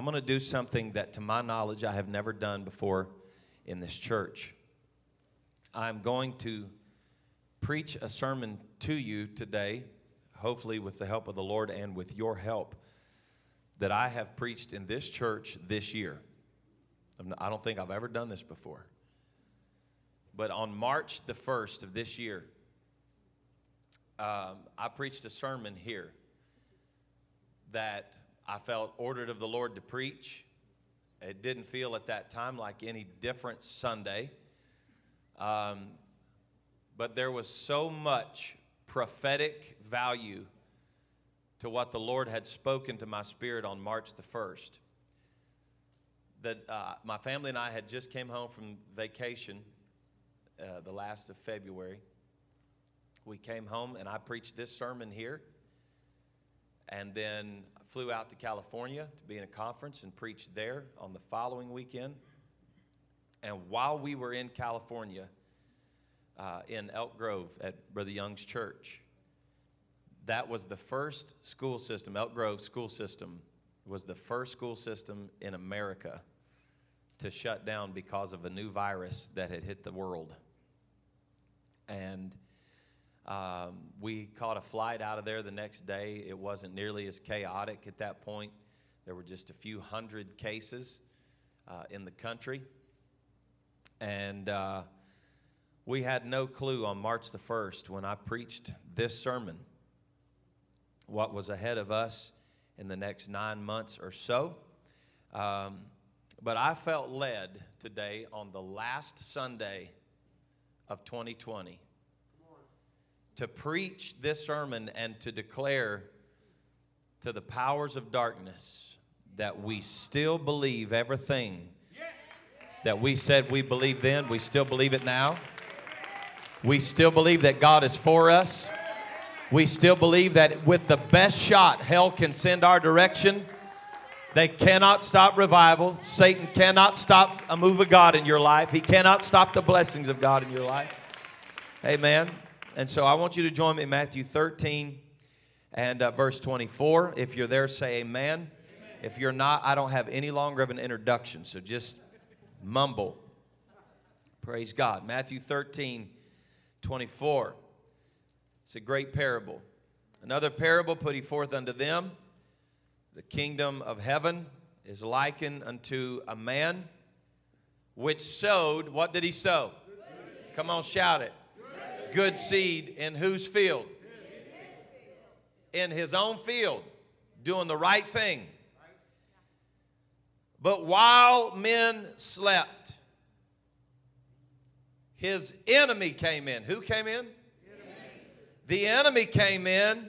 I'm going to do something that, to my knowledge, I have never done before in this church. I'm going to preach a sermon to you today, hopefully with the help of the Lord and with your help, that I have preached in this church this year. I don't think I've ever done this before. But on March the 1st of this year, um, I preached a sermon here that I felt ordered of the Lord to preach. It didn't feel at that time like any different Sunday. Um, but there was so much prophetic value to what the Lord had spoken to my spirit on March the 1st. That uh, my family and I had just came home from vacation uh, the last of February. We came home and I preached this sermon here and then flew out to California to be in a conference and preached there on the following weekend. And while we were in California, uh, in Elk Grove at Brother Young's church. That was the first school system, Elk Grove school system was the first school system in America to shut down because of a new virus that had hit the world. And um, we caught a flight out of there the next day. It wasn't nearly as chaotic at that point. There were just a few hundred cases uh, in the country. And uh, we had no clue on March the 1st when I preached this sermon what was ahead of us in the next nine months or so. Um, but I felt led today on the last Sunday of 2020 to preach this sermon and to declare to the powers of darkness that we still believe everything that we said we believed then, we still believe it now. We still believe that God is for us. We still believe that with the best shot hell can send our direction, they cannot stop revival. Satan cannot stop a move of God in your life. He cannot stop the blessings of God in your life. Amen. And so I want you to join me in Matthew 13 and uh, verse 24. If you're there, say amen. amen. If you're not, I don't have any longer of an introduction, so just mumble. Praise God. Matthew 13 24. It's a great parable. Another parable put he forth unto them the kingdom of heaven is likened unto a man which sowed, what did he sow? Come on, shout it. Good seed in whose field? In his own field, doing the right thing. But while men slept, his enemy came in. Who came in? The enemy came in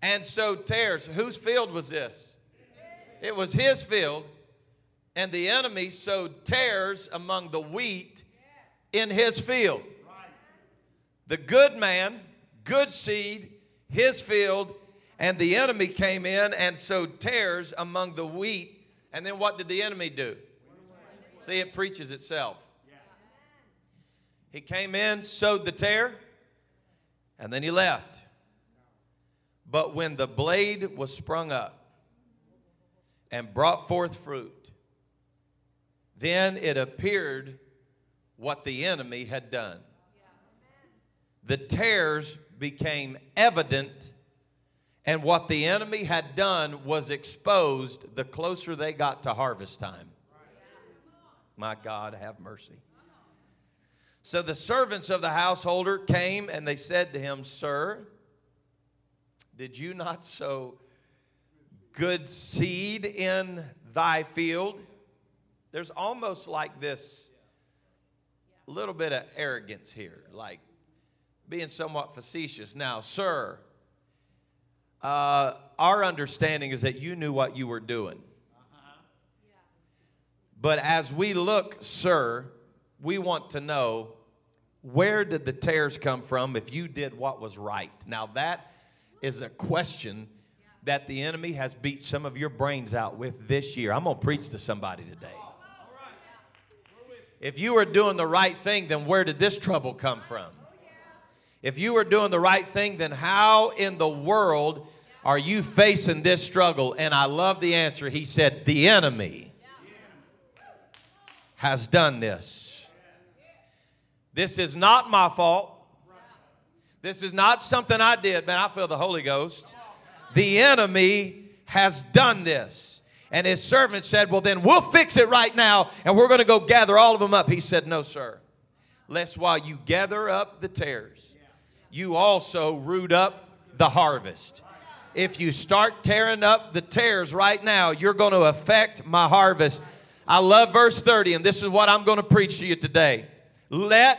and sowed tares. Whose field was this? It was his field. And the enemy sowed tares among the wheat in his field. The good man, good seed, his field, and the enemy came in and sowed tares among the wheat. And then what did the enemy do? See, it preaches itself. He came in, sowed the tare, and then he left. But when the blade was sprung up and brought forth fruit, then it appeared what the enemy had done. The tares became evident, and what the enemy had done was exposed the closer they got to harvest time. My God, have mercy. So the servants of the householder came and they said to him, Sir, did you not sow good seed in thy field? There's almost like this little bit of arrogance here, like being somewhat facetious. Now, sir, uh, our understanding is that you knew what you were doing. But as we look, sir, we want to know where did the tares come from if you did what was right? Now, that is a question that the enemy has beat some of your brains out with this year. I'm going to preach to somebody today. If you were doing the right thing, then where did this trouble come from? If you were doing the right thing, then how in the world Are you facing this struggle? And I love the answer. He said, The enemy has done this. This is not my fault. This is not something I did. Man, I feel the Holy Ghost. The enemy has done this. And his servant said, Well, then we'll fix it right now and we're going to go gather all of them up. He said, No, sir. Lest while you gather up the tares, you also root up the harvest. If you start tearing up the tares right now, you're going to affect my harvest. I love verse 30, and this is what I'm going to preach to you today. Let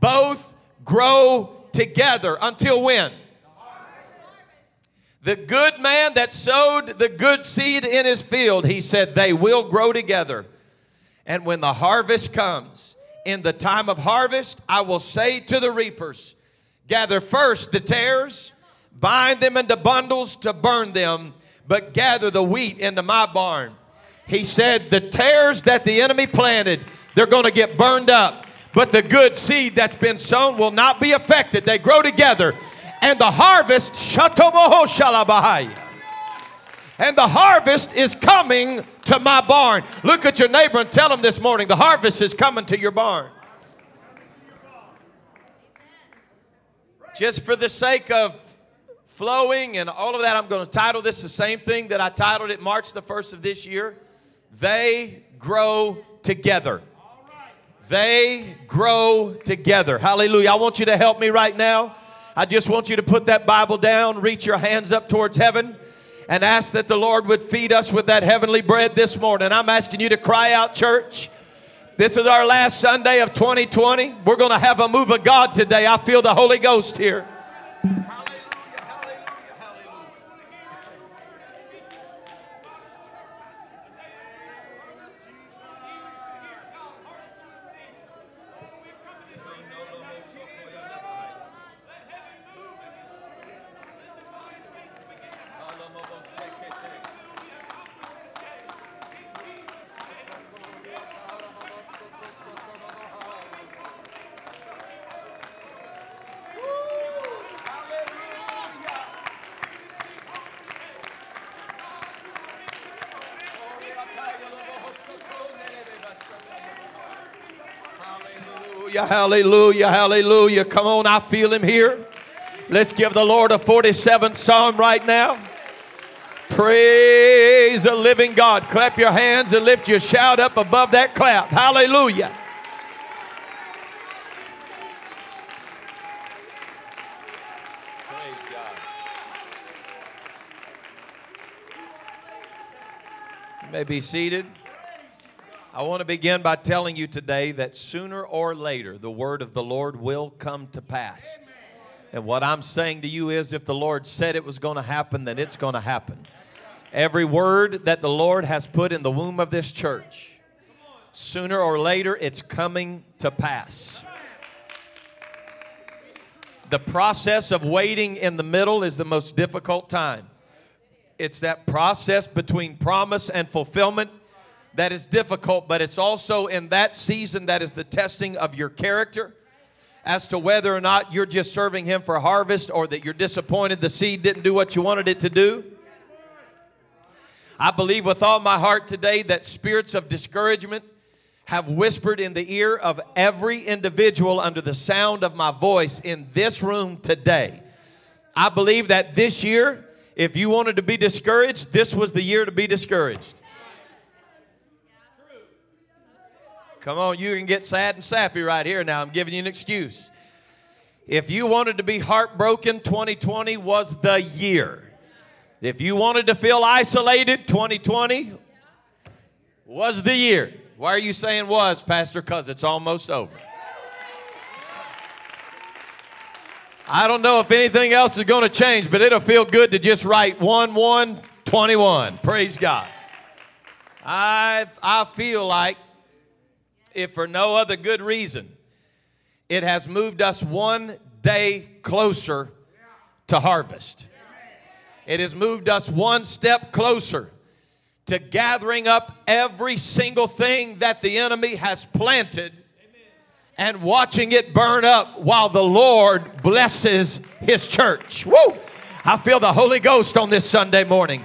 both grow together until when? The good man that sowed the good seed in his field, he said, they will grow together. And when the harvest comes, in the time of harvest, I will say to the reapers, gather first the tares, bind them into bundles to burn them, but gather the wheat into my barn. He said, the tares that the enemy planted, they're going to get burned up. But the good seed that's been sown will not be affected. They grow together and the harvest, shatoboho shalabahai. And the harvest is coming to my barn. Look at your neighbor and tell him this morning the harvest is coming to your barn. Just for the sake of flowing and all of that, I'm going to title this the same thing that I titled it March the 1st of this year. They grow together. They grow together. Hallelujah. I want you to help me right now. I just want you to put that Bible down, reach your hands up towards heaven, and ask that the Lord would feed us with that heavenly bread this morning. I'm asking you to cry out, church. This is our last Sunday of 2020. We're going to have a move of God today. I feel the Holy Ghost here. Hallelujah, hallelujah, Come on, I feel him here. Let's give the Lord a 47th psalm right now. Praise the living God. Clap your hands and lift your shout up above that clap. Hallelujah. May be seated. I want to begin by telling you today that sooner or later the word of the Lord will come to pass. And what I'm saying to you is if the Lord said it was going to happen, then it's going to happen. Every word that the Lord has put in the womb of this church, sooner or later it's coming to pass. The process of waiting in the middle is the most difficult time. It's that process between promise and fulfillment that is difficult, but it's also in that season that is the testing of your character as to whether or not you're just serving Him for harvest or that you're disappointed the seed didn't do what you wanted it to do. I believe with all my heart today that spirits of discouragement have whispered in the ear of every individual under the sound of my voice in this room today. I believe that this year, if you wanted to be discouraged, this was the year to be discouraged. Come on, you can get sad and sappy right here now. I'm giving you an excuse. If you wanted to be heartbroken, 2020 was the year. If you wanted to feel isolated, 2020 was the year. Why are you saying was, Pastor? Because it's almost over. I don't know if anything else is going to change, but it'll feel good to just write 1 1 21. Praise God. I, I feel like if for no other good reason, it has moved us one day closer to harvest. It has moved us one step closer to gathering up every single thing that the enemy has planted and watching it burn up while the Lord blesses his church. Woo! I feel the Holy Ghost on this Sunday morning.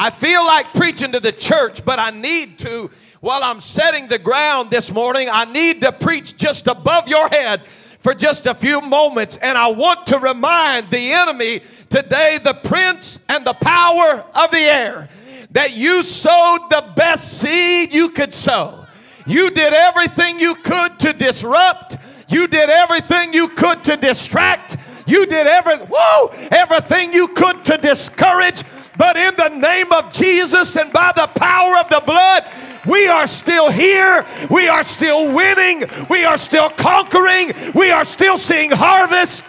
I feel like preaching to the church, but I need to, while I'm setting the ground this morning, I need to preach just above your head for just a few moments. And I want to remind the enemy today, the prince and the power of the air, that you sowed the best seed you could sow. You did everything you could to disrupt. You did everything you could to distract. You did every, whoa, everything you could to discourage. But in the name of Jesus and by the power of the blood, we are still here. We are still winning. We are still conquering. We are still seeing harvest.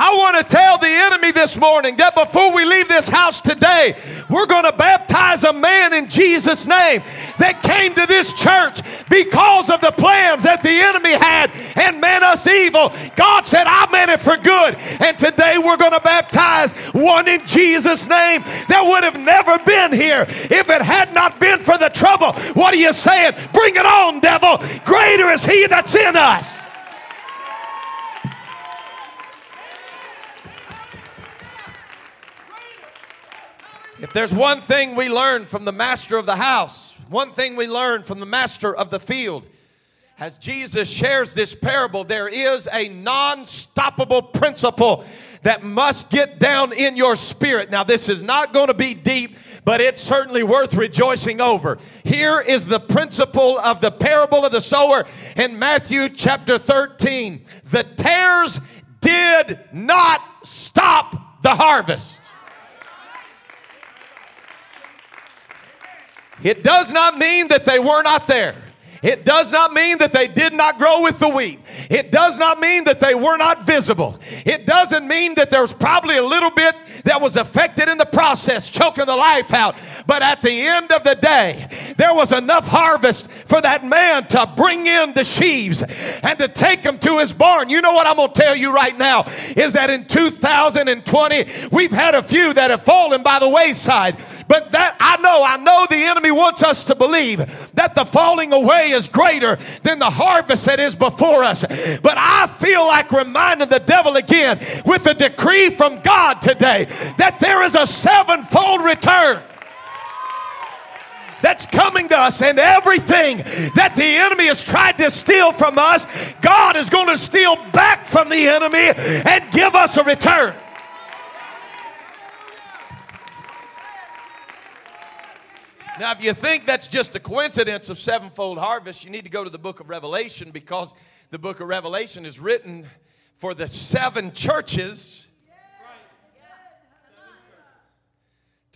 I want to tell the enemy this morning that before we leave this house today, we're going to baptize a man in Jesus' name that came to this church because of the plans that the enemy had and meant us evil. God said, I meant it for good. And today we're going to baptize one in Jesus' name that would have never been here if it had not been for the trouble. What are you saying? Bring it on, devil. Greater is he that's in us. If there's one thing we learn from the master of the house, one thing we learn from the master of the field, as Jesus shares this parable, there is a non stoppable principle that must get down in your spirit. Now, this is not going to be deep, but it's certainly worth rejoicing over. Here is the principle of the parable of the sower in Matthew chapter 13. The tares did not stop the harvest. It does not mean that they were not there. It does not mean that they did not grow with the wheat. It does not mean that they were not visible. It doesn't mean that there's probably a little bit that was affected in the process, choking the life out. But at the end of the day, there was enough harvest for that man to bring in the sheaves and to take them to his barn. You know what I'm going to tell you right now is that in 2020, we've had a few that have fallen by the wayside. But that I know, I know the enemy wants us to believe that the falling away is greater than the harvest that is before us. But I feel like reminding the devil again with a decree from God today that there is a sevenfold return that's coming to us, and everything that the enemy has tried to steal from us, God is going to steal back from the enemy and give us a return. Now, if you think that's just a coincidence of sevenfold harvest, you need to go to the book of Revelation because the book of Revelation is written for the seven churches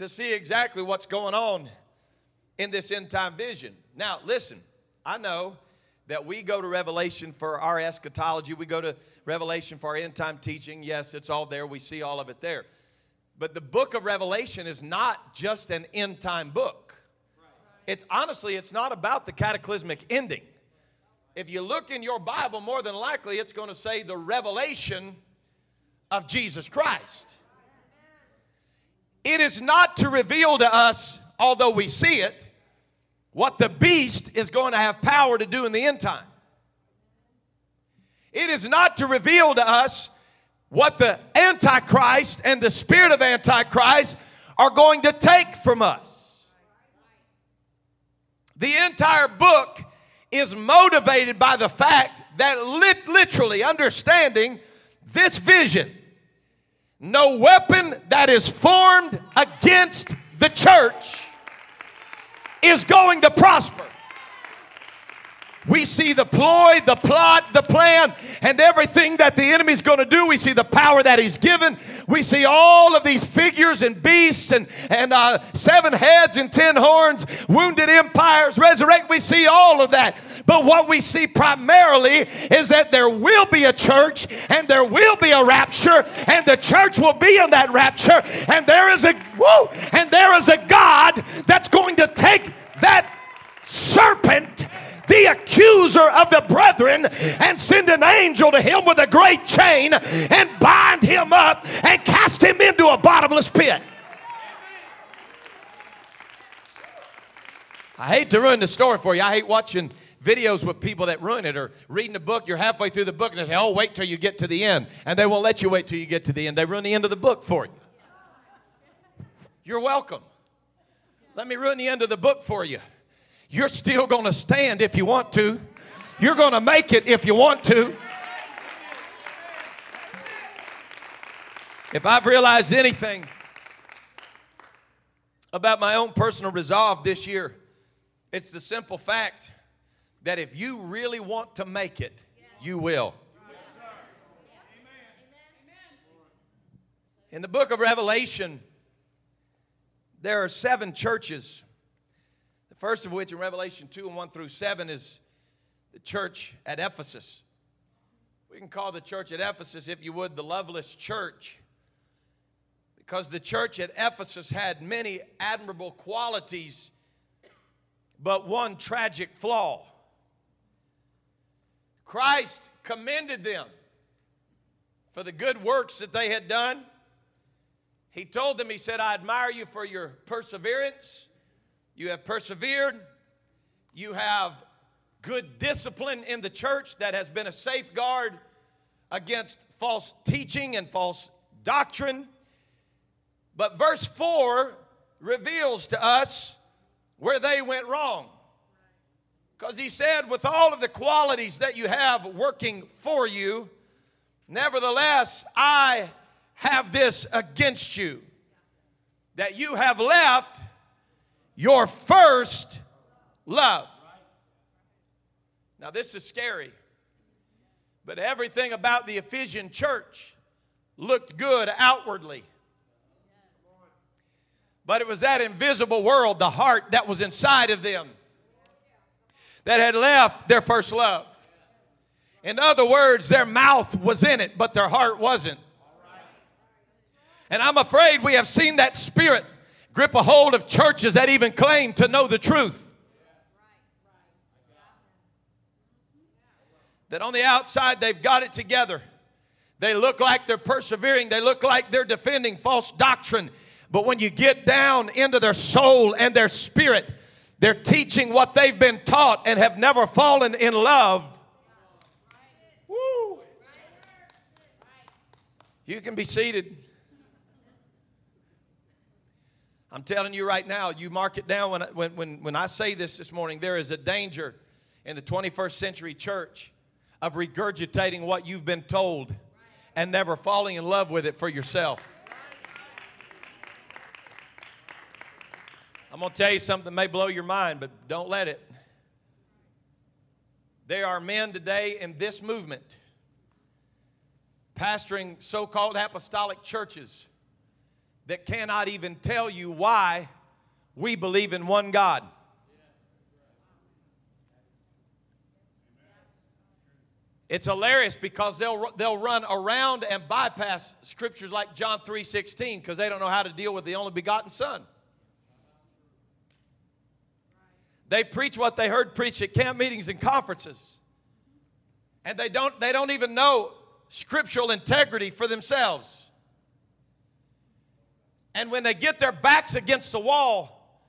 to see exactly what's going on in this end time vision. Now, listen, I know that we go to Revelation for our eschatology, we go to Revelation for our end time teaching. Yes, it's all there, we see all of it there. But the book of Revelation is not just an end time book it's honestly, it's not about the cataclysmic ending. If you look in your Bible, more than likely it's going to say the revelation of Jesus Christ. It is not to reveal to us, although we see it, what the beast is going to have power to do in the end time. It is not to reveal to us what the Antichrist and the spirit of Antichrist are going to take from us. The entire book is motivated by the fact that lit- literally understanding this vision no weapon that is formed against the church is going to prosper. We see the ploy, the plot, the plan, and everything that the enemy's going to do. We see the power that he's given. We see all of these figures and beasts and, and uh, seven heads and ten horns, wounded empires, resurrect. We see all of that. But what we see primarily is that there will be a church and there will be a rapture, and the church will be in that rapture, and there is a whoa, and there is a God that's going to take that serpent the accuser of the brethren and send an angel to him with a great chain and bind him up and cast him into a bottomless pit. I hate to ruin the story for you. I hate watching videos with people that ruin it or reading a book, you're halfway through the book and they say, oh, wait till you get to the end. And they won't let you wait till you get to the end. They ruin the end of the book for you. You're welcome. Let me ruin the end of the book for you. You're still going to stand if you want to. You're going to make it if you want to. If I've realized anything about my own personal resolve this year, it's the simple fact that if you really want to make it, you will. In the book of Revelation, there are seven churches. First of which in Revelation 2 and 1 through 7 is the church at Ephesus. We can call the church at Ephesus, if you would, the loveless church. Because the church at Ephesus had many admirable qualities, but one tragic flaw. Christ commended them for the good works that they had done. He told them, He said, I admire you for your perseverance. You have persevered. You have good discipline in the church that has been a safeguard against false teaching and false doctrine. But verse 4 reveals to us where they went wrong. Because he said, with all of the qualities that you have working for you, nevertheless, I have this against you that you have left your first love. Now, this is scary, but everything about the Ephesian church looked good outwardly. But it was that invisible world, the heart that was inside of them, that had left their first love. In other words, their mouth was in it, but their heart wasn't. And I'm afraid we have seen that spirit grip a hold of churches that even claim to know the truth. That on the outside they've got it together. They look like they're persevering, they look like they're defending false doctrine. But when you get down into their soul and their spirit, they're teaching what they've been taught and have never fallen in love. Woo. You can be seated. I'm telling you right now, you mark it down when, when, when, when I say this this morning, there is a danger in the 21st century church of regurgitating what you've been told and never falling in love with it for yourself. I'm going to tell you something that may blow your mind, but don't let it. There are men today in this movement pastoring so called apostolic churches that cannot even tell you why we believe in one God. It's hilarious because they'll, they'll run around and bypass scriptures like John 3.16 because they don't know how to deal with the only begotten Son. They preach what they heard preached at camp meetings and conferences. And they don't, they don't even know scriptural integrity for themselves. And when they get their backs against the wall,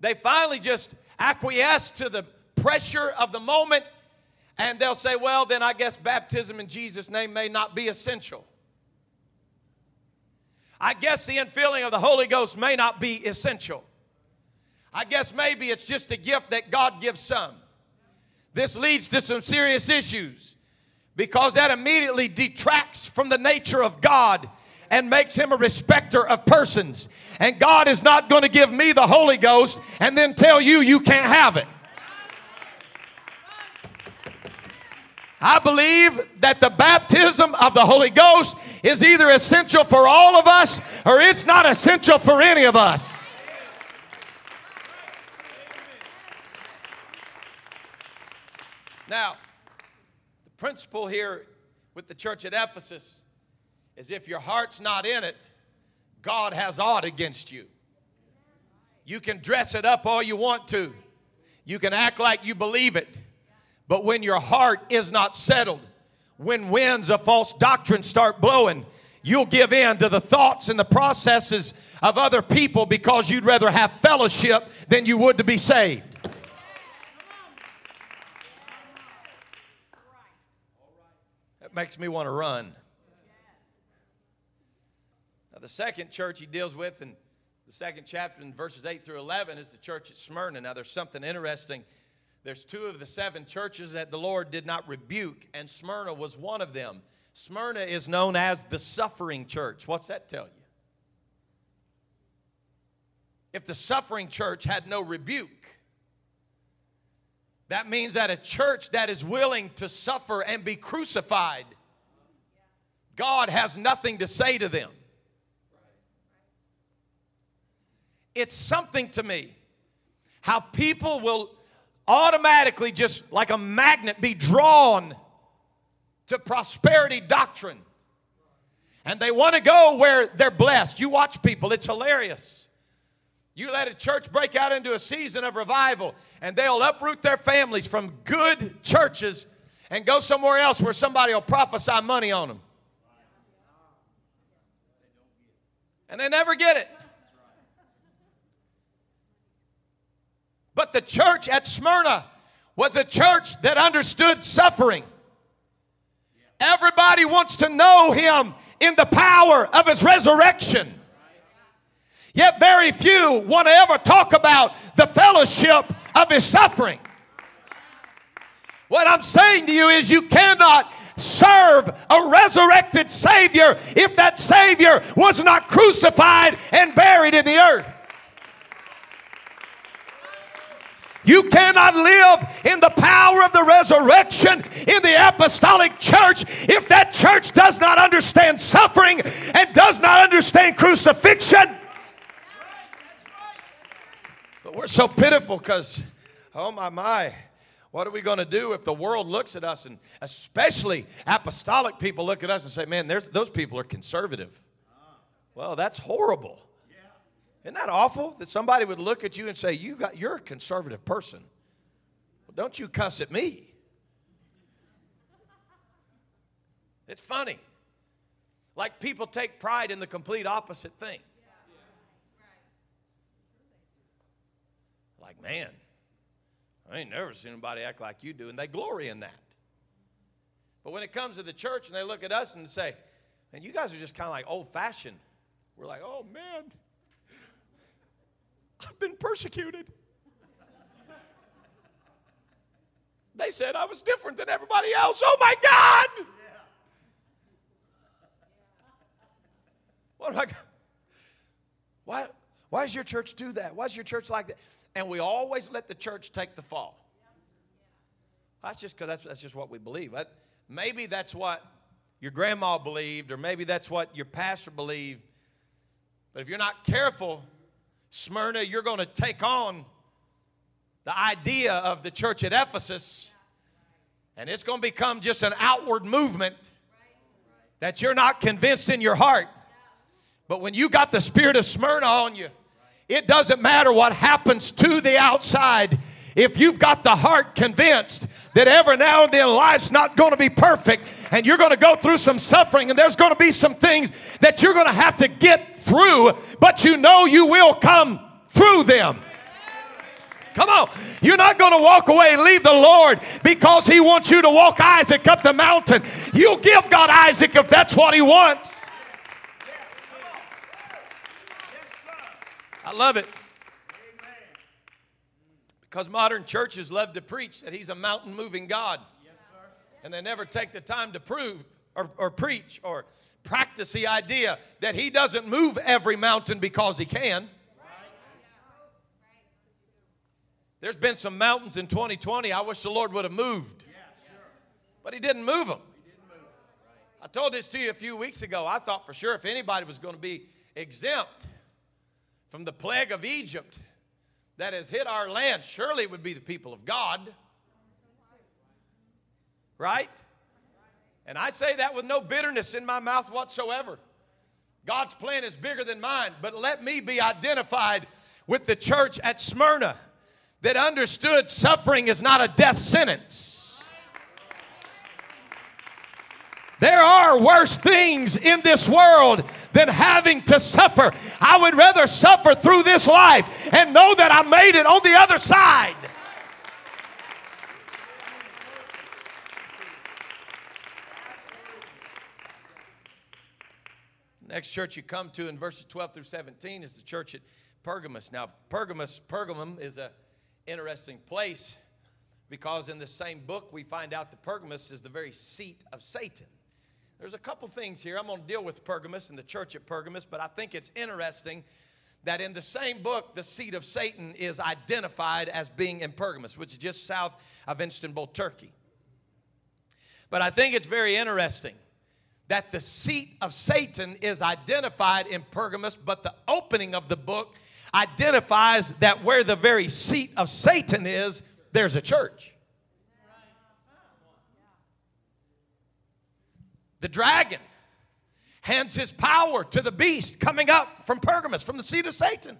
they finally just acquiesce to the pressure of the moment and they'll say, well, then I guess baptism in Jesus' name may not be essential. I guess the infilling of the Holy Ghost may not be essential. I guess maybe it's just a gift that God gives some. This leads to some serious issues because that immediately detracts from the nature of God and makes him a respecter of persons. And God is not going to give me the Holy Ghost and then tell you you can't have it. I believe that the baptism of the Holy Ghost is either essential for all of us or it's not essential for any of us. Now, the principle here with the church at Ephesus is if your heart's not in it, God has aught against you. You can dress it up all you want to, you can act like you believe it, but when your heart is not settled, when winds of false doctrine start blowing, you'll give in to the thoughts and the processes of other people because you'd rather have fellowship than you would to be saved. That makes me want to run. The second church he deals with in the second chapter in verses 8 through 11 is the church at Smyrna. Now, there's something interesting. There's two of the seven churches that the Lord did not rebuke, and Smyrna was one of them. Smyrna is known as the suffering church. What's that tell you? If the suffering church had no rebuke, that means that a church that is willing to suffer and be crucified, God has nothing to say to them. It's something to me how people will automatically, just like a magnet, be drawn to prosperity doctrine. And they want to go where they're blessed. You watch people, it's hilarious. You let a church break out into a season of revival, and they'll uproot their families from good churches and go somewhere else where somebody will prophesy money on them. And they never get it. But the church at Smyrna was a church that understood suffering. Everybody wants to know him in the power of his resurrection. Yet very few want to ever talk about the fellowship of his suffering. What I'm saying to you is you cannot serve a resurrected Savior if that Savior was not crucified and buried in the earth. You cannot live in the power of the resurrection in the apostolic church if that church does not understand suffering and does not understand crucifixion. But we're so pitiful because, oh my, my. What are we going to do if the world looks at us and especially apostolic people look at us and say, man, those people are conservative? Well, that's horrible. Isn't that awful that somebody would look at you and say, you got, You're a conservative person? Well, don't you cuss at me. It's funny. Like people take pride in the complete opposite thing. Like, man, I ain't never seen anybody act like you do, and they glory in that. But when it comes to the church and they look at us and say, and you guys are just kind of like old fashioned, we're like, oh man, I've been persecuted. They said I was different than everybody else. Oh my God! What am I? Why, why does your church do that? Why does your church like that? And we always let the church take the fall. That's just because that's, that's just what we believe. Maybe that's what your grandma believed, or maybe that's what your pastor believed. But if you're not careful, Smyrna, you're going to take on the idea of the church at Ephesus, and it's going to become just an outward movement that you're not convinced in your heart. But when you got the spirit of Smyrna on you, it doesn't matter what happens to the outside. If you've got the heart convinced that every now and then life's not going to be perfect and you're going to go through some suffering and there's going to be some things that you're going to have to get through, but you know you will come through them. Come on. You're not going to walk away and leave the Lord because He wants you to walk Isaac up the mountain. You'll give God Isaac if that's what He wants. I love it. Because modern churches love to preach that He's a mountain moving God. And they never take the time to prove or, or preach or practice the idea that he doesn't move every mountain because he can. There's been some mountains in 2020 I wish the Lord would have moved. But he didn't move them. I told this to you a few weeks ago. I thought for sure if anybody was going to be exempt from the plague of Egypt that has hit our land, surely it would be the people of God. Right? And I say that with no bitterness in my mouth whatsoever. God's plan is bigger than mine, but let me be identified with the church at Smyrna that understood suffering is not a death sentence. There are worse things in this world than having to suffer. I would rather suffer through this life and know that I made it on the other side. Next church you come to in verses 12 through 17 is the church at Pergamus. Now, Pergamus, Pergamum is a interesting place because in the same book we find out that Pergamus is the very seat of Satan. There's a couple things here. I'm going to deal with Pergamus and the church at Pergamus, but I think it's interesting that in the same book, the seat of Satan is identified as being in Pergamus, which is just south of Istanbul, Turkey. But I think it's very interesting that the seat of Satan is identified in Pergamus, but the opening of the book identifies that where the very seat of Satan is, there's a church. The dragon hands his power to the beast coming up from Pergamus, from the seat of Satan.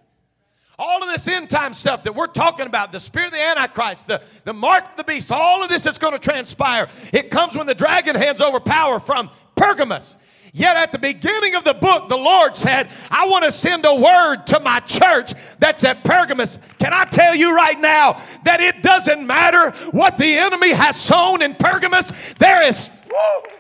All of this end time stuff that we're talking about, the spirit of the Antichrist, the, the mark of the beast, all of this that's going to transpire, it comes when the dragon hands over power from Pergamus. Yet at the beginning of the book, the Lord said, I want to send a word to my church that's at Pergamus. Can I tell you right now that it doesn't matter what the enemy has sown in Pergamus? There is. Woo,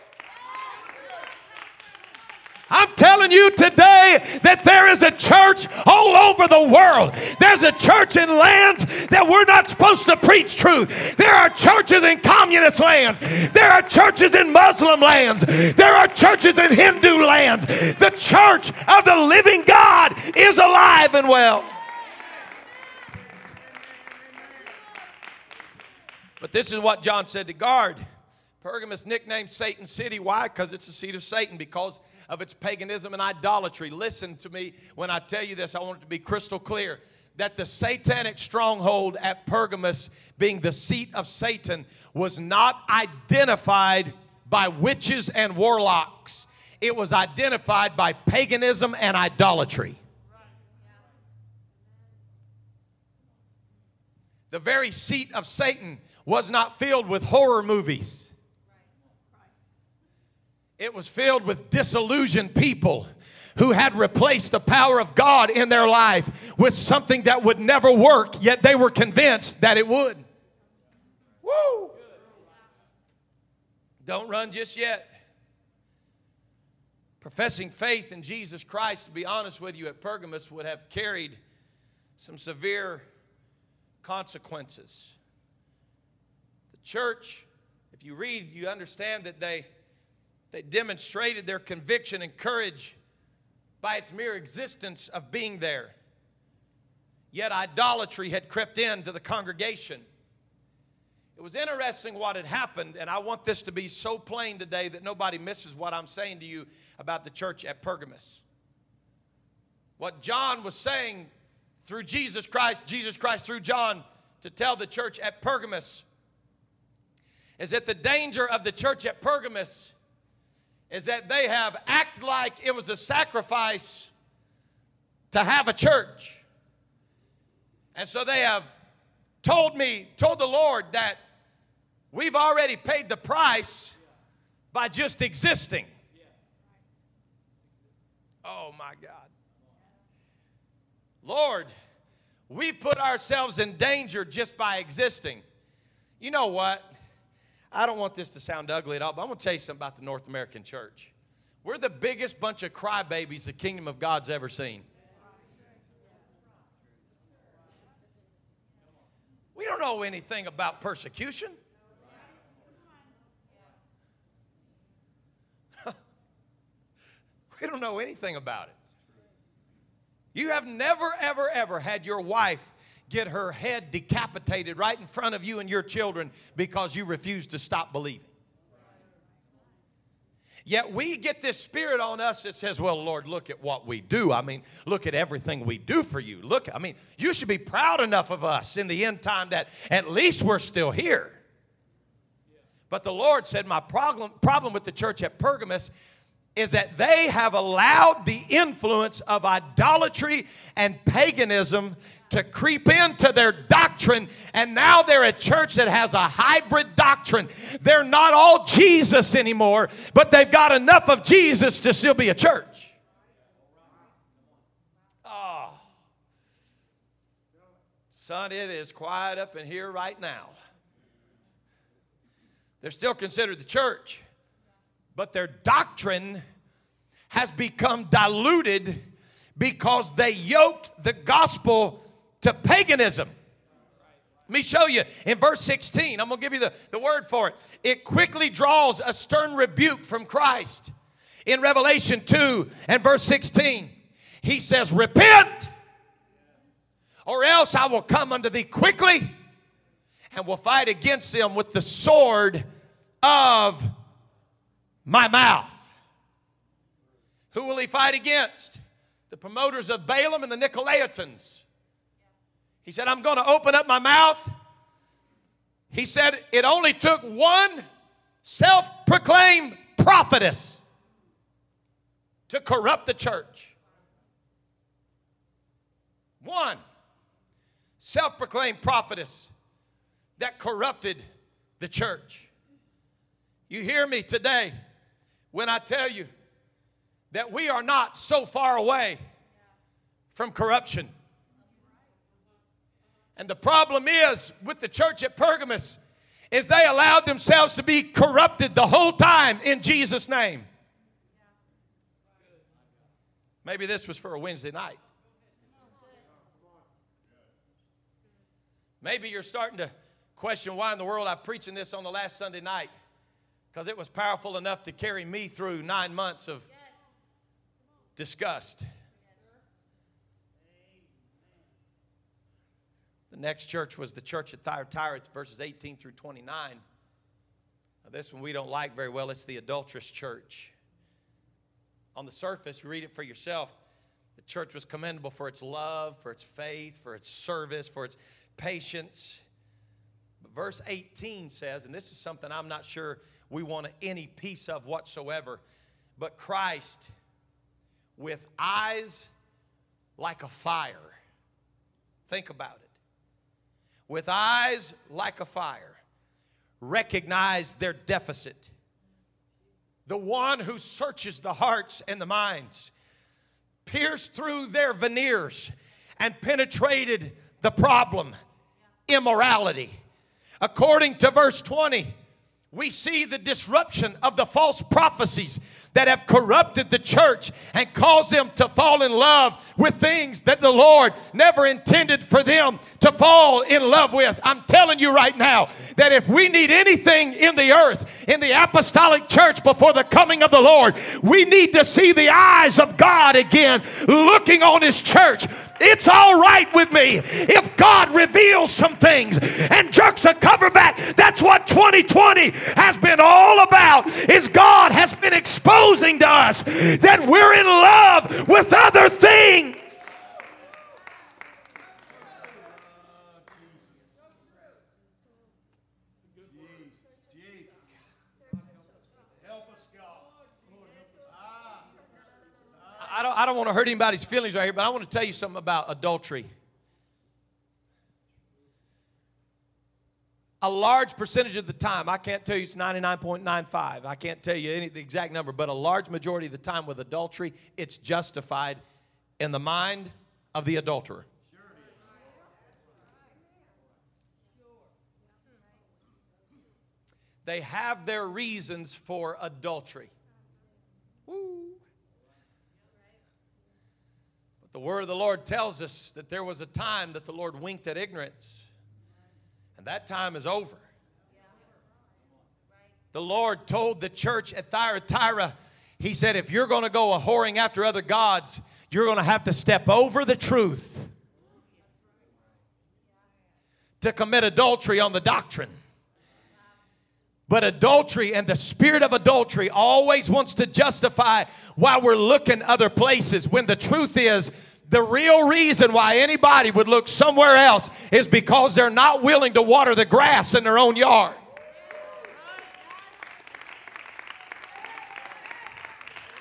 I'm telling you today that there is a church all over the world. There's a church in lands that we're not supposed to preach truth. There are churches in communist lands. There are churches in Muslim lands. There are churches in Hindu lands. The church of the living God is alive and well. But this is what John said to guard. Pergamus nicknamed Satan City. Why? Because it's the seat of Satan. Because of its paganism and idolatry. Listen to me when I tell you this, I want it to be crystal clear that the satanic stronghold at Pergamus, being the seat of Satan, was not identified by witches and warlocks, it was identified by paganism and idolatry. The very seat of Satan was not filled with horror movies. It was filled with disillusioned people who had replaced the power of God in their life with something that would never work, yet they were convinced that it would. Woo! Don't run just yet. Professing faith in Jesus Christ, to be honest with you, at Pergamus would have carried some severe consequences. The church, if you read, you understand that they they demonstrated their conviction and courage by its mere existence of being there. Yet idolatry had crept into the congregation. It was interesting what had happened, and I want this to be so plain today that nobody misses what I'm saying to you about the church at Pergamus. What John was saying through Jesus Christ, Jesus Christ through John, to tell the church at Pergamus is that the danger of the church at Pergamus is that they have acted like it was a sacrifice to have a church. And so they have told me, told the Lord that we've already paid the price by just existing. Oh my God. Lord, we put ourselves in danger just by existing. You know what? I don't want this to sound ugly at all, but I'm going to tell you something about the North American church. We're the biggest bunch of crybabies the kingdom of God's ever seen. We don't know anything about persecution. we don't know anything about it. You have never, ever, ever had your wife get her head decapitated right in front of you and your children because you refuse to stop believing. Yet we get this spirit on us that says, Well, Lord, look at what we do. I mean, look at everything we do for you. Look, I mean, you should be proud enough of us in the end time that at least we're still here. But the Lord said, My problem, problem with the church at Pergamus is that they have allowed the influence of idolatry and paganism to creep into their doctrine, and now they're a church that has a hybrid doctrine. They're not all Jesus anymore, but they've got enough of Jesus to still be a church. Oh. Son, it is quiet up in here right now. They're still considered the church, but their doctrine has become diluted because they yoked the gospel to paganism. Let me show you in verse 16. I'm going to give you the, the word for it. It quickly draws a stern rebuke from Christ. In Revelation 2 and verse 16, he says, Repent, or else I will come unto thee quickly and will fight against them with the sword of my mouth. Who will he fight against? The promoters of Balaam and the Nicolaitans. He said, I'm going to open up my mouth. He said, it only took one self proclaimed prophetess to corrupt the church. One self proclaimed prophetess that corrupted the church. You hear me today when I tell you that we are not so far away from corruption. And the problem is with the church at Pergamus is they allowed themselves to be corrupted the whole time in Jesus name. Maybe this was for a Wednesday night. Maybe you're starting to question why in the world I'm preaching this on the last Sunday night because it was powerful enough to carry me through nine months of disgust. The next church was the church at Thyatira, verses 18 through 29. Now, this one we don't like very well. It's the adulterous church. On the surface, read it for yourself. The church was commendable for its love, for its faith, for its service, for its patience. But verse 18 says, and this is something I'm not sure we want any piece of whatsoever, but Christ with eyes like a fire. Think about it with eyes like a fire, recognize their deficit. The one who searches the hearts and the minds pierced through their veneers and penetrated the problem immorality. According to verse 20, we see the disruption of the false prophecies that have corrupted the church and caused them to fall in love with things that the Lord never intended for them to fall in love with. I'm telling you right now that if we need anything in the earth, in the apostolic church before the coming of the Lord, we need to see the eyes of God again looking on His church it's all right with me if God reveals some things and jerks a cover back. That's what 2020 has been all about. Is God has been exposing to us that we're in love with other things. Don't, I don't want to hurt anybody's feelings right here, but I want to tell you something about adultery. A large percentage of the time, I can't tell you it's 99.95, I can't tell you any, the exact number, but a large majority of the time with adultery, it's justified in the mind of the adulterer. They have their reasons for adultery. The word of the Lord tells us that there was a time that the Lord winked at ignorance, and that time is over. The Lord told the church at Thyatira, He said, if you're going to go a whoring after other gods, you're going to have to step over the truth to commit adultery on the doctrine. But adultery and the spirit of adultery always wants to justify why we're looking other places when the truth is the real reason why anybody would look somewhere else is because they're not willing to water the grass in their own yard.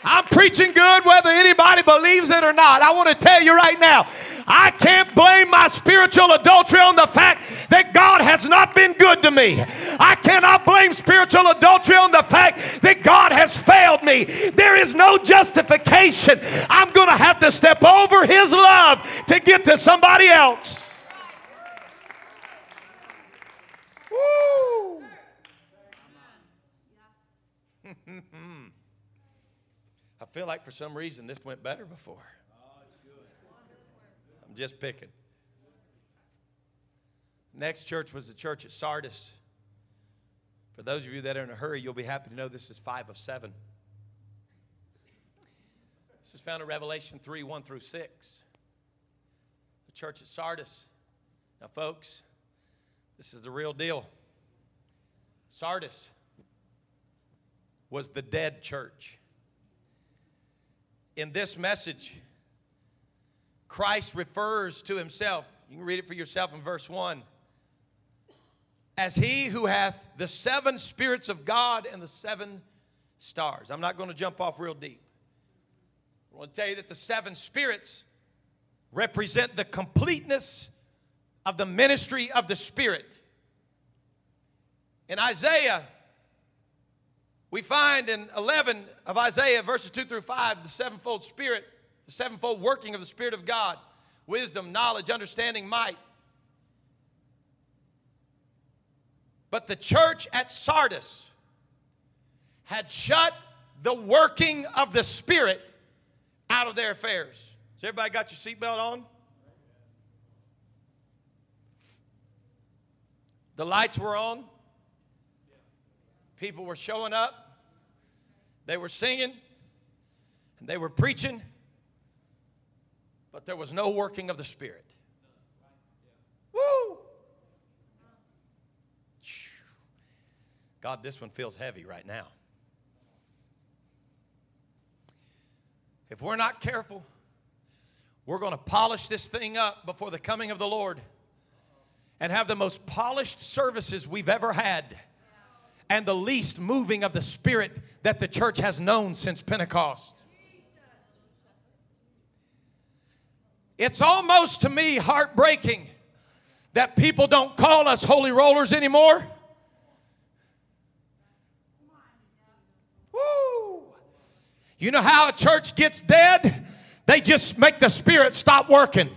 I'm preaching good whether anybody believes it or not. I want to tell you right now, I can't blame my spiritual adultery on the fact that God has not been good to me. I cannot blame spiritual adultery on the fact that God has failed me. There is no justification. I'm going to have to step over His love to get to somebody else. Woo. feel like for some reason this went better before. Oh, I'm just picking. Next church was the church at Sardis. For those of you that are in a hurry, you'll be happy to know this is five of seven. This is found in Revelation 3 1 through 6. The church at Sardis. Now, folks, this is the real deal. Sardis was the dead church. In this message, Christ refers to himself. You can read it for yourself in verse 1 as he who hath the seven spirits of God and the seven stars. I'm not going to jump off real deep. I want to tell you that the seven spirits represent the completeness of the ministry of the Spirit. In Isaiah, we find in 11 of Isaiah, verses 2 through 5, the sevenfold Spirit, the sevenfold working of the Spirit of God wisdom, knowledge, understanding, might. But the church at Sardis had shut the working of the Spirit out of their affairs. Has everybody got your seatbelt on? The lights were on. People were showing up. They were singing and they were preaching, but there was no working of the Spirit. Woo! God, this one feels heavy right now. If we're not careful, we're going to polish this thing up before the coming of the Lord and have the most polished services we've ever had and the least moving of the Spirit that the church has known since Pentecost. It's almost to me heartbreaking that people don't call us holy rollers anymore. You know how a church gets dead? They just make the spirit stop working.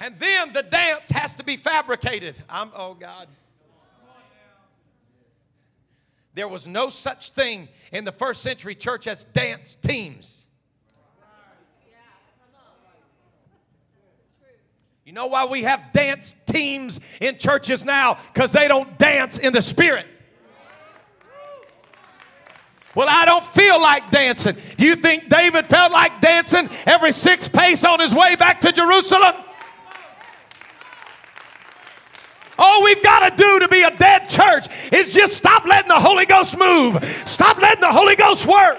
And then the dance has to be fabricated. I'm, oh God. There was no such thing in the first century church as dance teams. You know why we have dance teams in churches now? Because they don't dance in the spirit. Well, I don't feel like dancing. Do you think David felt like dancing every six pace on his way back to Jerusalem? All we've got to do to be a dead church is just stop letting the Holy Ghost move. Stop letting the Holy Ghost work.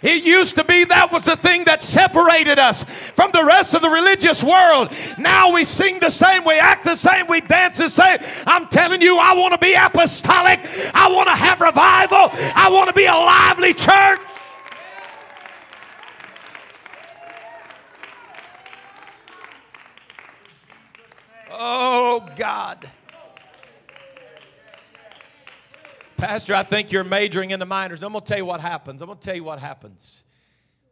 It used to be that was the thing that separated us from the rest of the religious world. Now we sing the same, we act the same, we dance the same. I'm telling you, I want to be apostolic. I want to have revival. I want to be a lively church. Oh, God. Pastor, I think you're majoring in the minors. I'm going to tell you what happens. I'm going to tell you what happens.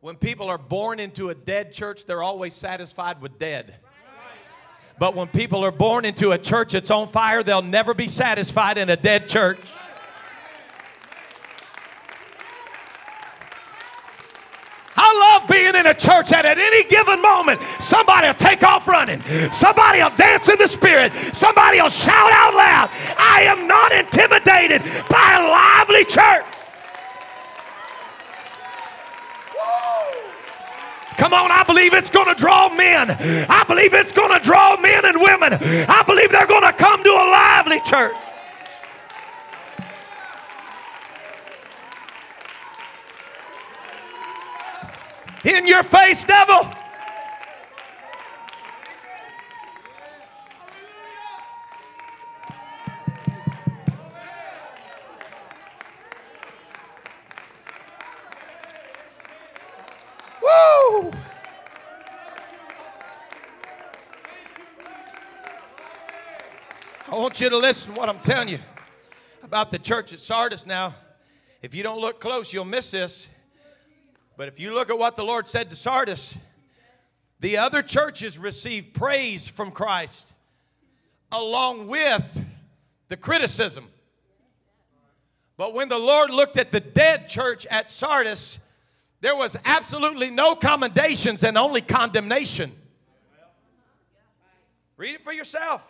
When people are born into a dead church, they're always satisfied with dead. But when people are born into a church that's on fire, they'll never be satisfied in a dead church. I love being in a church that at any given moment somebody will take off running, somebody will dance in the spirit, somebody will shout out loud. I am not intimidated by a lively church. Come on, I believe it's going to draw men. I believe it's going to draw men and women. I believe they're going to come to a lively church. In your face, devil. Woo! I want you to listen to what I'm telling you about the church at Sardis now. If you don't look close, you'll miss this. But if you look at what the Lord said to Sardis, the other churches received praise from Christ along with the criticism. But when the Lord looked at the dead church at Sardis, there was absolutely no commendations and only condemnation. Read it for yourself.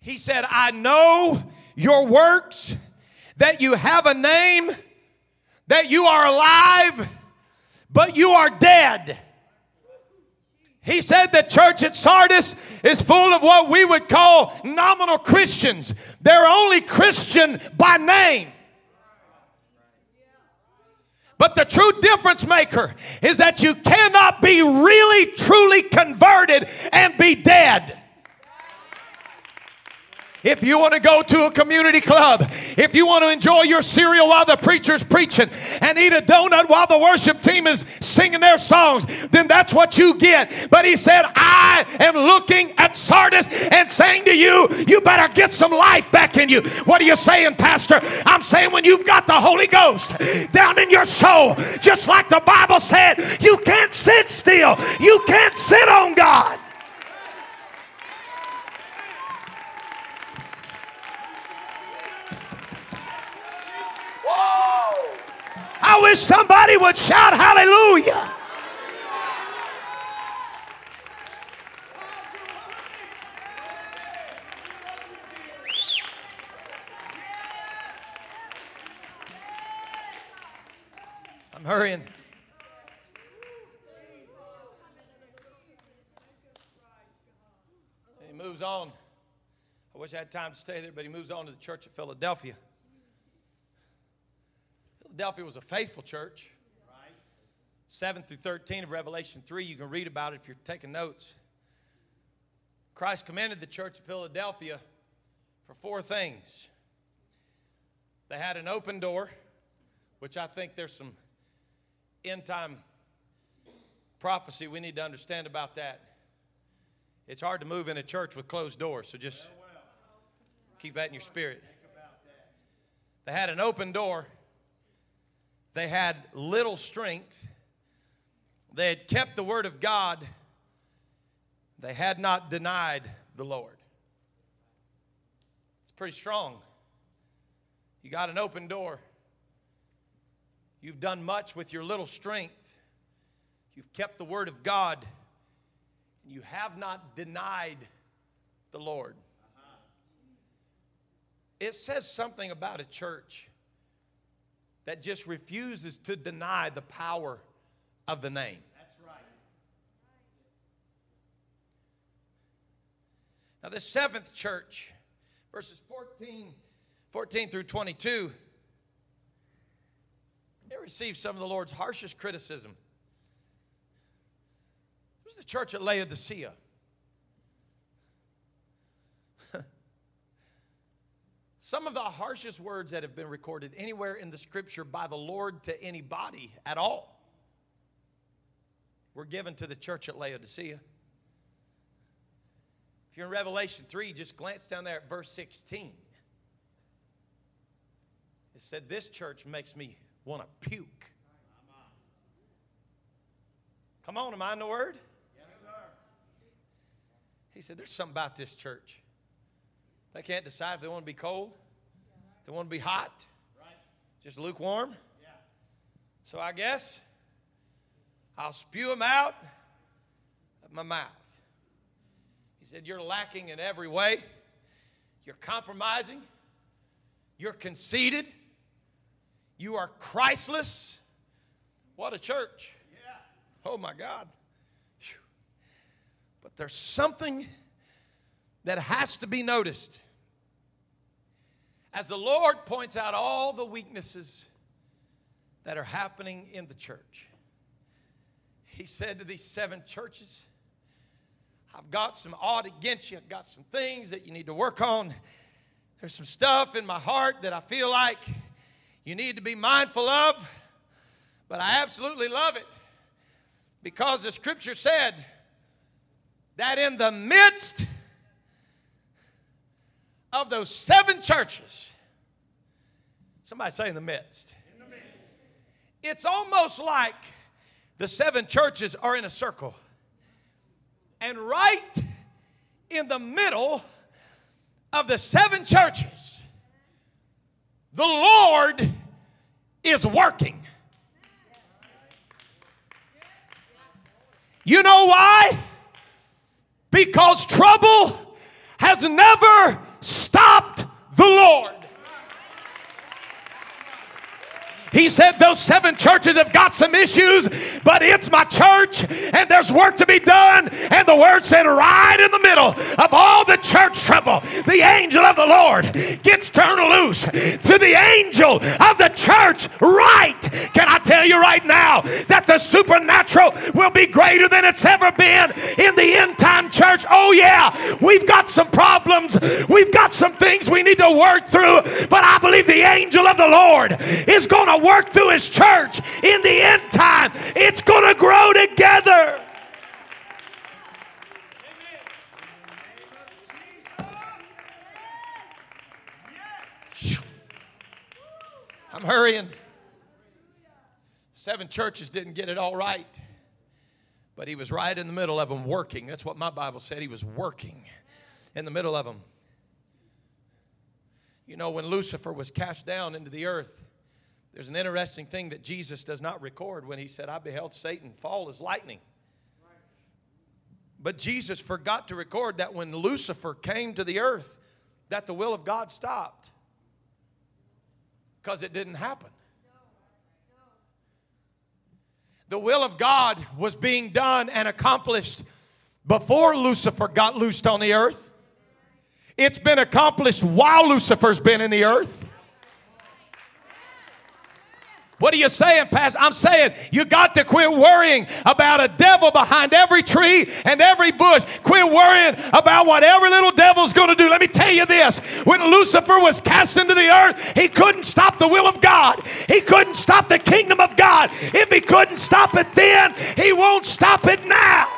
He said, I know your works, that you have a name, that you are alive, but you are dead. He said the church at Sardis is full of what we would call nominal Christians. They're only Christian by name. But the true difference maker is that you cannot be really, truly converted and be dead. If you want to go to a community club, if you want to enjoy your cereal while the preacher's preaching and eat a donut while the worship team is singing their songs, then that's what you get. But he said, I am looking at Sardis and saying to you, you better get some life back in you. What are you saying, Pastor? I'm saying when you've got the Holy Ghost down in your soul, just like the Bible said, you can't sit still, you can't sit on God. I wish somebody would shout hallelujah. I'm hurrying. He moves on. I wish I had time to stay there, but he moves on to the church of Philadelphia. Philadelphia was a faithful church. 7 through 13 of Revelation 3, you can read about it if you're taking notes. Christ commended the church of Philadelphia for four things. They had an open door, which I think there's some end time prophecy we need to understand about that. It's hard to move in a church with closed doors, so just keep that in your spirit. They had an open door they had little strength. They had kept the word of God. They had not denied the Lord. It's pretty strong. You got an open door. You've done much with your little strength. You've kept the word of God. And you have not denied the Lord. It says something about a church that just refuses to deny the power of the name. That's right. Now, the seventh church, verses 14, 14 through 22, they received some of the Lord's harshest criticism. It was the church at Laodicea. Some of the harshest words that have been recorded anywhere in the scripture by the Lord to anybody at all were given to the church at Laodicea. If you're in Revelation 3, just glance down there at verse 16. It said, This church makes me want to puke. Come on, am I in the word? Yes, sir. He said, There's something about this church. They can't decide if they want to be cold, if they want to be hot, Right. just lukewarm. Yeah. So I guess I'll spew them out of my mouth. He said, You're lacking in every way. You're compromising. You're conceited. You are Christless. What a church. Yeah. Oh my God. But there's something that has to be noticed. As the Lord points out all the weaknesses that are happening in the church, He said to these seven churches, I've got some odd against you. I've got some things that you need to work on. There's some stuff in my heart that I feel like you need to be mindful of, but I absolutely love it because the scripture said that in the midst of those seven churches, somebody say in the midst, In the midst. it's almost like the seven churches are in a circle. And right in the middle of the seven churches the Lord is working. You know why? Because trouble has never stopped the Lord. He said those seven churches have got some issues, but it's my church and there's work to be done. And the word said, right in the middle of all the church trouble, the angel of the Lord gets turned loose to the angel of the church. Right. Can I tell you right now that the supernatural will be greater than it's ever been in the end time church? Oh, yeah. We've got some problems, we've got some things we need to work through, but I believe the angel of the Lord is going to work through his church in the end time. It's going to grow together. I'm hurrying. Seven churches didn't get it all right, but he was right in the middle of them working. That's what my Bible said. He was working in the middle of them. You know, when Lucifer was cast down into the earth, there's an interesting thing that Jesus does not record when he said, I beheld Satan fall as lightning. But Jesus forgot to record that when Lucifer came to the earth, that the will of God stopped. Because it didn't happen. The will of God was being done and accomplished before Lucifer got loosed on the earth. It's been accomplished while Lucifer's been in the earth. What are you saying, Pastor? I'm saying you got to quit worrying about a devil behind every tree and every bush. Quit worrying about what every little devil's going to do. Let me tell you this when Lucifer was cast into the earth, he couldn't stop the will of God, he couldn't stop the kingdom of God. If he couldn't stop it then, he won't stop it now.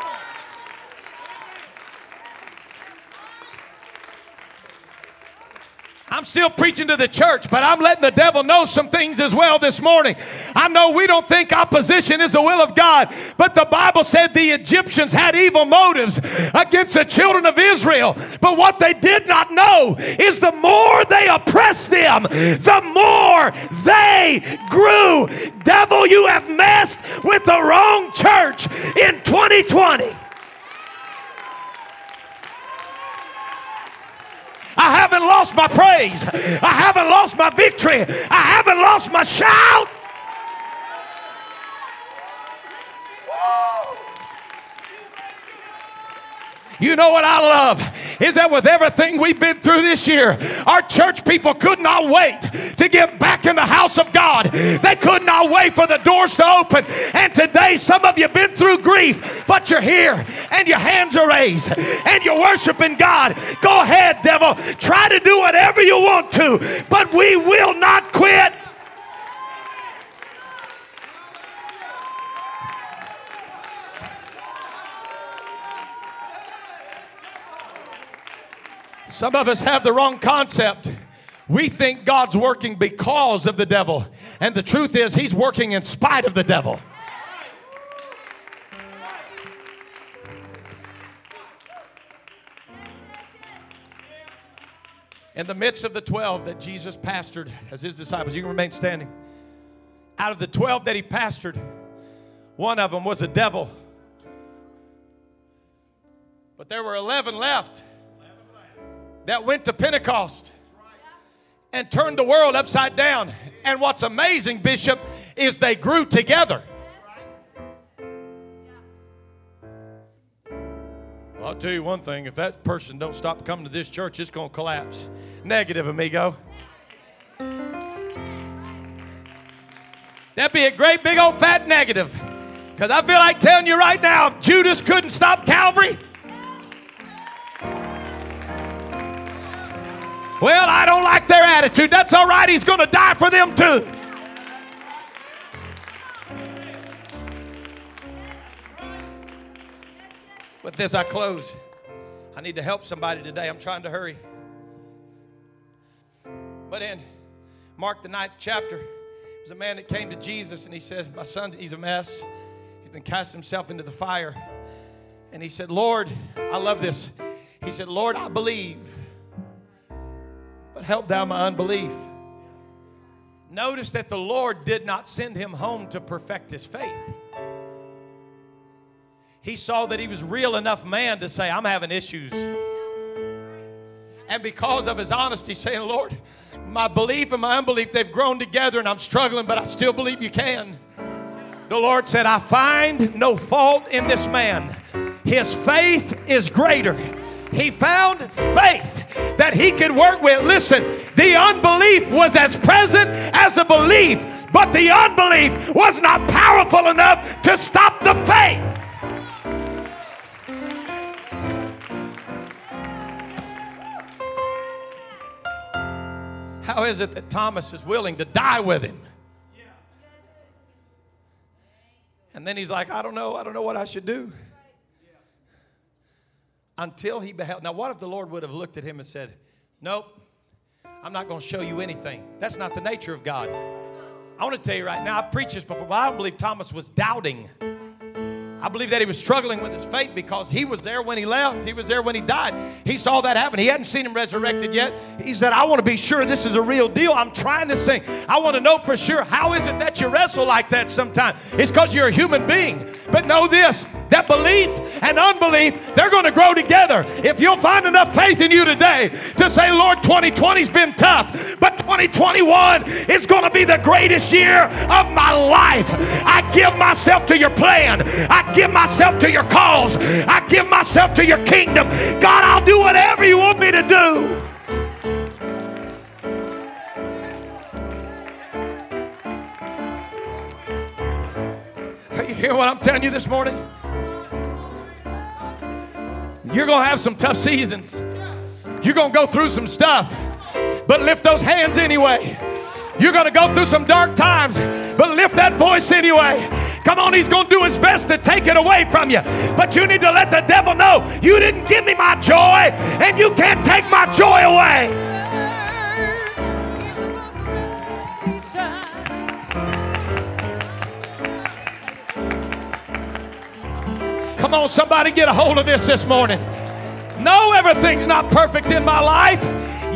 I'm still preaching to the church, but I'm letting the devil know some things as well this morning. I know we don't think opposition is the will of God, but the Bible said the Egyptians had evil motives against the children of Israel. But what they did not know is the more they oppressed them, the more they grew. Devil, you have messed with the wrong church in 2020. I haven't lost my praise. I haven't lost my victory. I haven't lost my shout. You know what I love is that with everything we've been through this year, our church people could not wait to get back in the house of God. They could not wait for the doors to open. And today, some of you have been through grief, but you're here and your hands are raised and you're worshiping God. Go ahead, devil. Try to do whatever you want to, but we will not quit. Some of us have the wrong concept. We think God's working because of the devil, and the truth is, He's working in spite of the devil. In the midst of the 12 that Jesus pastored as His disciples, you can remain standing. Out of the 12 that He pastored, one of them was a devil. But there were 11 left that went to Pentecost and turned the world upside down. And what's amazing, Bishop, is they grew together. Well, I'll tell you one thing if that person don't stop coming to this church, it's going to collapse. Negative, amigo. That'd be a great big old fat negative. Because I feel like telling you right now if Judas couldn't stop Calvary, Well, I don't like their attitude. That's all right. He's going to die for them too. With this, I close. I need to help somebody today. I'm trying to hurry. But in Mark, the ninth chapter, there was a man that came to Jesus and he said, My son, he's a mess. He's been cast himself into the fire. And he said, Lord, I love this. He said, Lord, I believe help thou my unbelief. Notice that the Lord did not send him home to perfect his faith. He saw that he was real enough man to say, I'm having issues. And because of his honesty, saying, Lord, my belief and my unbelief, they've grown together and I'm struggling, but I still believe you can. The Lord said, I find no fault in this man. His faith is greater. He found faith that he could work with. Listen, the unbelief was as present as the belief, but the unbelief was not powerful enough to stop the faith. How is it that Thomas is willing to die with him? And then he's like, I don't know, I don't know what I should do. Until he beheld. Now, what if the Lord would have looked at him and said, Nope, I'm not going to show you anything? That's not the nature of God. I want to tell you right now, I've preached this before, but I don't believe Thomas was doubting. I believe that he was struggling with his faith because he was there when he left. He was there when he died. He saw that happen. He hadn't seen him resurrected yet. He said, I want to be sure this is a real deal. I'm trying to sing. I want to know for sure. How is it that you wrestle like that sometimes? It's because you're a human being. But know this that belief and unbelief, they're going to grow together. If you'll find enough faith in you today to say, Lord, 2020's been tough, but 2021 is going to be the greatest year of my life. I give myself to your plan. I give myself to your cause. I give myself to your kingdom. God, I'll do whatever you want me to do. You hearing what I'm telling you this morning? You're going to have some tough seasons. You're going to go through some stuff. But lift those hands anyway. You're going to go through some dark times, but lift that voice anyway. Come on, he's going to do his best to take it away from you. But you need to let the devil know you didn't give me my joy, and you can't take my joy away. Come on, somebody get a hold of this this morning. No, everything's not perfect in my life.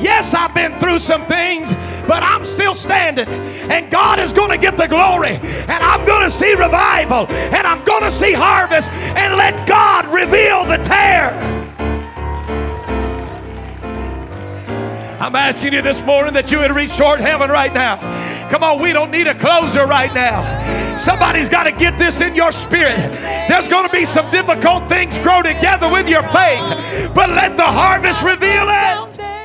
Yes, I've been through some things, but I'm still standing. And God is going to get the glory. And I'm going to see revival. And I'm going to see harvest. And let God reveal the tare. I'm asking you this morning that you would reach toward heaven right now. Come on, we don't need a closer right now. Somebody's got to get this in your spirit. There's going to be some difficult things grow together with your faith, but let the harvest reveal it.